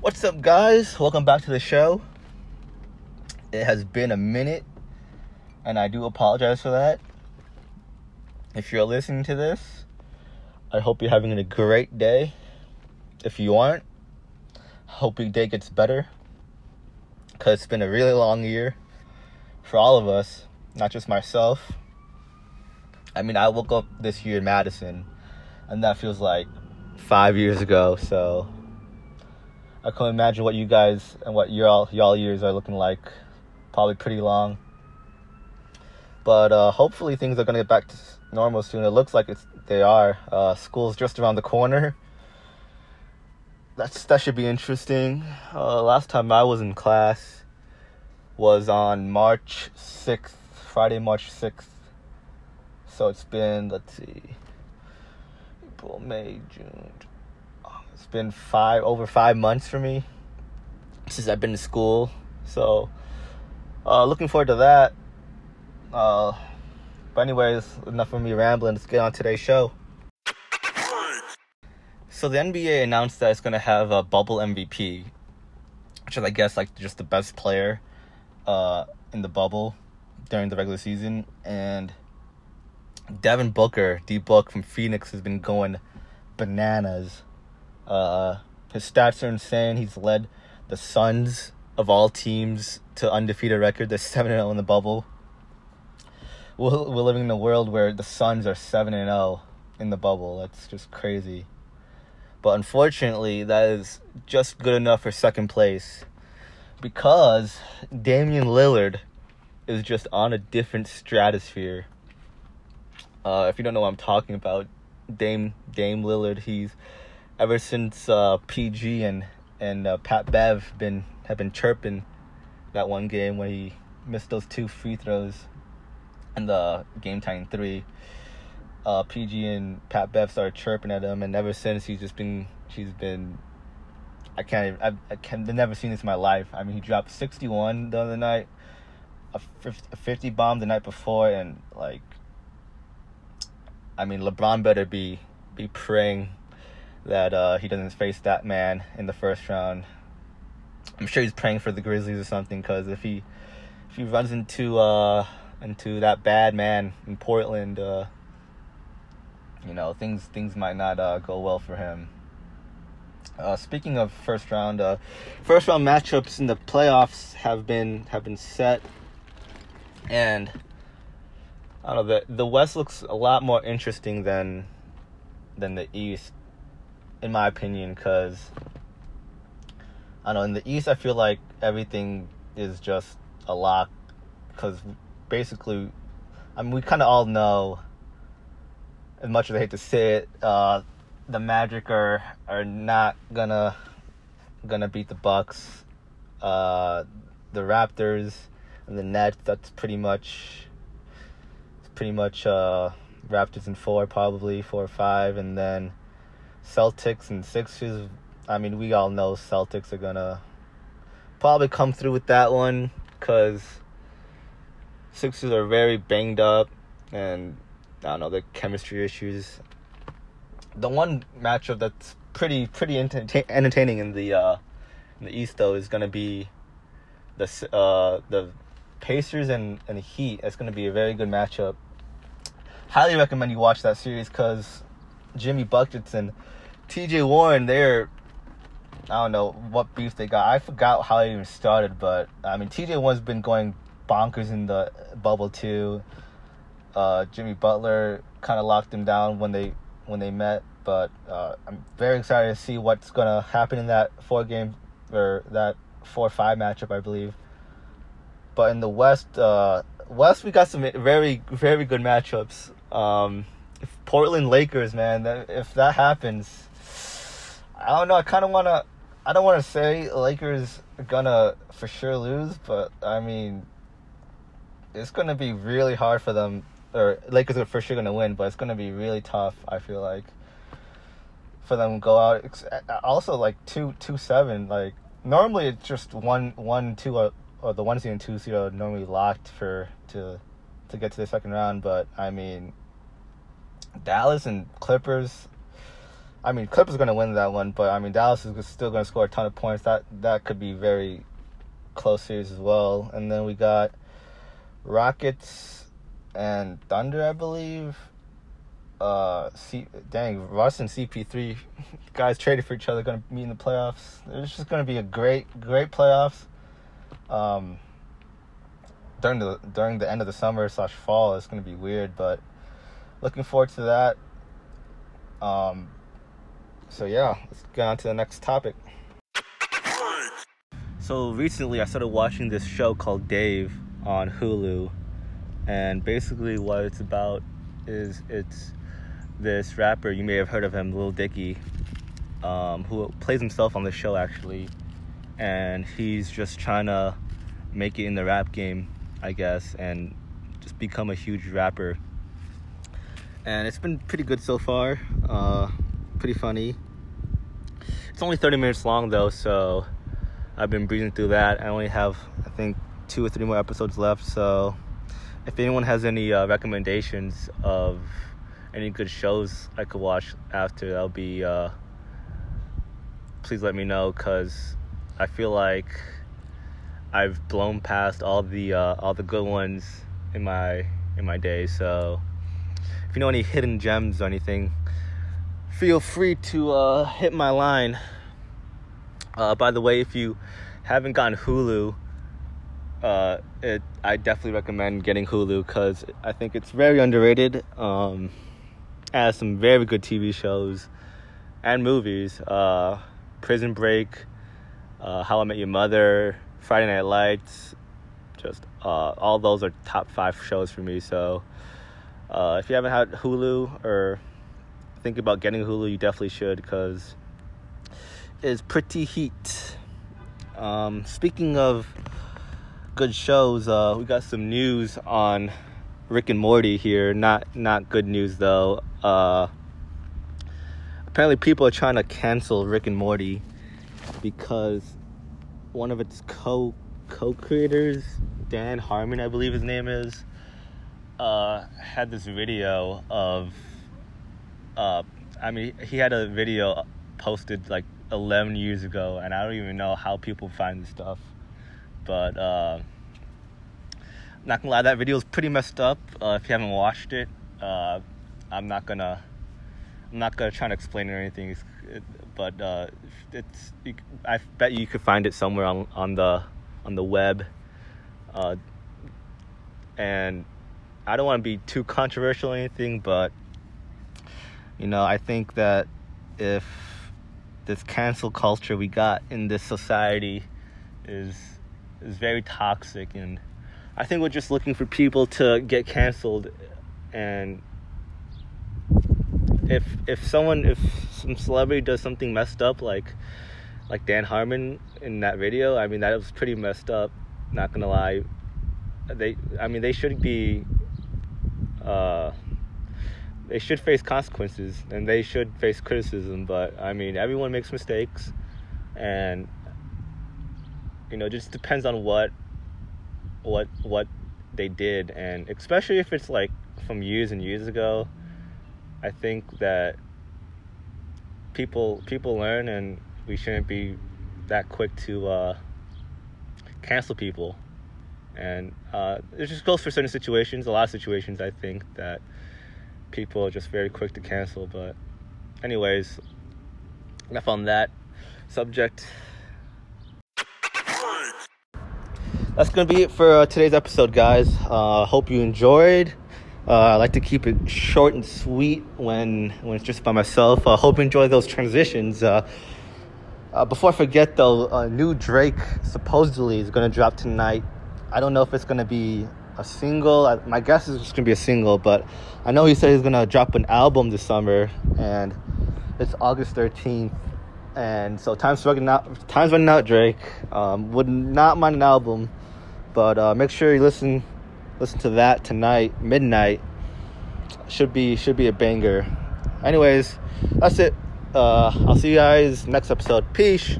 What's up, guys? Welcome back to the show. It has been a minute, and I do apologize for that. If you're listening to this, I hope you're having a great day. If you aren't, hope your day gets better. Because it's been a really long year for all of us, not just myself. I mean, I woke up this year in Madison, and that feels like five years ago, so I can't imagine what you guys and what y'all y'all years are looking like. Probably pretty long. But uh, hopefully things are gonna get back to normal soon. It looks like it's they are. Uh, school's just around the corner. That's that should be interesting. Uh, last time I was in class was on March sixth, Friday, March sixth. So it's been let's see, April, May, June. It's been five over five months for me since I've been to school. So uh, looking forward to that. Uh, but anyways, enough of me rambling. Let's get on today's show. So the NBA announced that it's gonna have a bubble MVP, which is I guess like just the best player uh, in the bubble during the regular season, and Devin Booker, D Book from Phoenix, has been going bananas. Uh, his stats are insane. He's led the Suns of all teams to undefeated record. They're seven zero in the bubble. We're, we're living in a world where the Suns are seven and zero in the bubble. That's just crazy. But unfortunately, that is just good enough for second place because Damian Lillard is just on a different stratosphere. Uh, if you don't know what I'm talking about, Dame Dame Lillard, he's ever since uh, PG and and uh, Pat Bev been have been chirping that one game when he missed those two free throws and the game tying three. Uh, PG and Pat Bev started chirping at him, and ever since he's just been she's been. I can't even, I, I can I've never seen this in my life. I mean, he dropped 61 the other night, a 50, a 50 bomb the night before, and like. I mean, LeBron better be be praying that uh, he doesn't face that man in the first round. I'm sure he's praying for the Grizzlies or something because if he if he runs into uh into that bad man in Portland, uh, you know things things might not uh, go well for him. Uh, speaking of first round, uh, first round matchups in the playoffs have been have been set, and I don't know the the West looks a lot more interesting than than the East in my opinion, because I know in the East I feel like everything is just a lock, because basically, I mean we kind of all know. As much as I hate to say it, uh, the Magic are are not gonna gonna beat the Bucks. Uh, the Raptors and the Nets. That's pretty much. Pretty much uh, Raptors in four, probably four or five, and then Celtics and Sixers. I mean, we all know Celtics are gonna probably come through with that one because Sixers are very banged up and I don't know the chemistry issues. The one matchup that's pretty pretty entertain- entertaining in the uh, in the East though is gonna be the uh, the Pacers and and Heat. It's gonna be a very good matchup. Highly recommend you watch that series because Jimmy buckets and TJ Warren, they're I don't know what beef they got. I forgot how it even started, but I mean TJ Warren's been going bonkers in the bubble too. Uh, Jimmy Butler kind of locked him down when they when they met, but uh, I'm very excited to see what's gonna happen in that four game or that four five matchup, I believe. But in the West, uh, West we got some very very good matchups. Um, Portland Lakers, man, that, if that happens, I don't know. I kind of want to. I don't want to say Lakers are gonna for sure lose, but I mean, it's gonna be really hard for them. Or Lakers are for sure gonna win, but it's gonna be really tough. I feel like for them to go out. Also, like two two seven. Like normally it's just one one two or, or the one seed and two seed are normally locked for to to get to the second round. But I mean, Dallas and Clippers I mean, Clippers are going to win that one, but I mean, Dallas is still going to score a ton of points. That that could be very close series as well. And then we got Rockets and Thunder, I believe. Uh, C, dang, Russ and CP3 guys traded for each other, going to meet in the playoffs. It's just going to be a great, great playoffs. Um, during the during the end of the summer slash fall, it's going to be weird, but looking forward to that. Um, so yeah, let's get on to the next topic. So recently, I started watching this show called Dave on Hulu, and basically what it's about is it's this rapper you may have heard of him, Lil Dicky, um, who plays himself on the show actually, and he's just trying to make it in the rap game, I guess, and just become a huge rapper. And it's been pretty good so far, uh, pretty funny. It's only 30 minutes long though, so I've been breezing through that. I only have, I think, two or three more episodes left. So, if anyone has any uh, recommendations of any good shows I could watch after, that'll be. Uh, please let me know, cause I feel like I've blown past all the uh, all the good ones in my in my day. So, if you know any hidden gems or anything, feel free to uh, hit my line. Uh, by the way, if you haven't gotten Hulu, uh, it, I definitely recommend getting Hulu because I think it's very underrated. Um, has some very good TV shows and movies. Uh, Prison Break, uh, How I Met Your Mother, Friday Night Lights. Just uh, all those are top five shows for me. So uh, if you haven't had Hulu or think about getting Hulu, you definitely should because it's pretty heat. Um, speaking of good shows, uh, we got some news on Rick and Morty here. Not not good news though. Uh, apparently, people are trying to cancel Rick and Morty because one of its co co creators, Dan Harmon, I believe his name is, uh, had this video of. Uh, I mean, he had a video posted like 11 years ago, and I don't even know how people find this stuff. But uh, not gonna lie, that video is pretty messed up. Uh, if you haven't watched it, uh, I'm not gonna I'm not gonna try to explain it or anything. It, but uh, it's I bet you could find it somewhere on on the on the web. Uh, and I don't want to be too controversial or anything, but you know, I think that if this cancel culture we got in this society is is very toxic and I think we're just looking for people to get canceled and if if someone if some celebrity does something messed up like like Dan Harmon in that video, I mean that was pretty messed up, not gonna lie. They I mean they should be uh they should face consequences and they should face criticism but i mean everyone makes mistakes and you know just depends on what what what they did and especially if it's like from years and years ago i think that people people learn and we shouldn't be that quick to uh, cancel people and uh, it just goes for certain situations a lot of situations i think that people are just very quick to cancel. But, anyways, enough on that subject. That's gonna be it for uh, today's episode, guys. Uh, hope you enjoyed. Uh, I like to keep it short and sweet when when it's just by myself. Uh, hope you enjoy those transitions. Uh, uh, before I forget, though, uh, new Drake supposedly is gonna drop tonight. I don't know if it's gonna be a single. My guess is it's gonna be a single, but I know he said he's gonna drop an album this summer, and it's August 13th, and so time's running out. Time's running out. Drake um, would not mind an album, but uh, make sure you listen listen to that tonight, midnight. Should be should be a banger. Anyways, that's it. Uh, I'll see you guys next episode. Peace.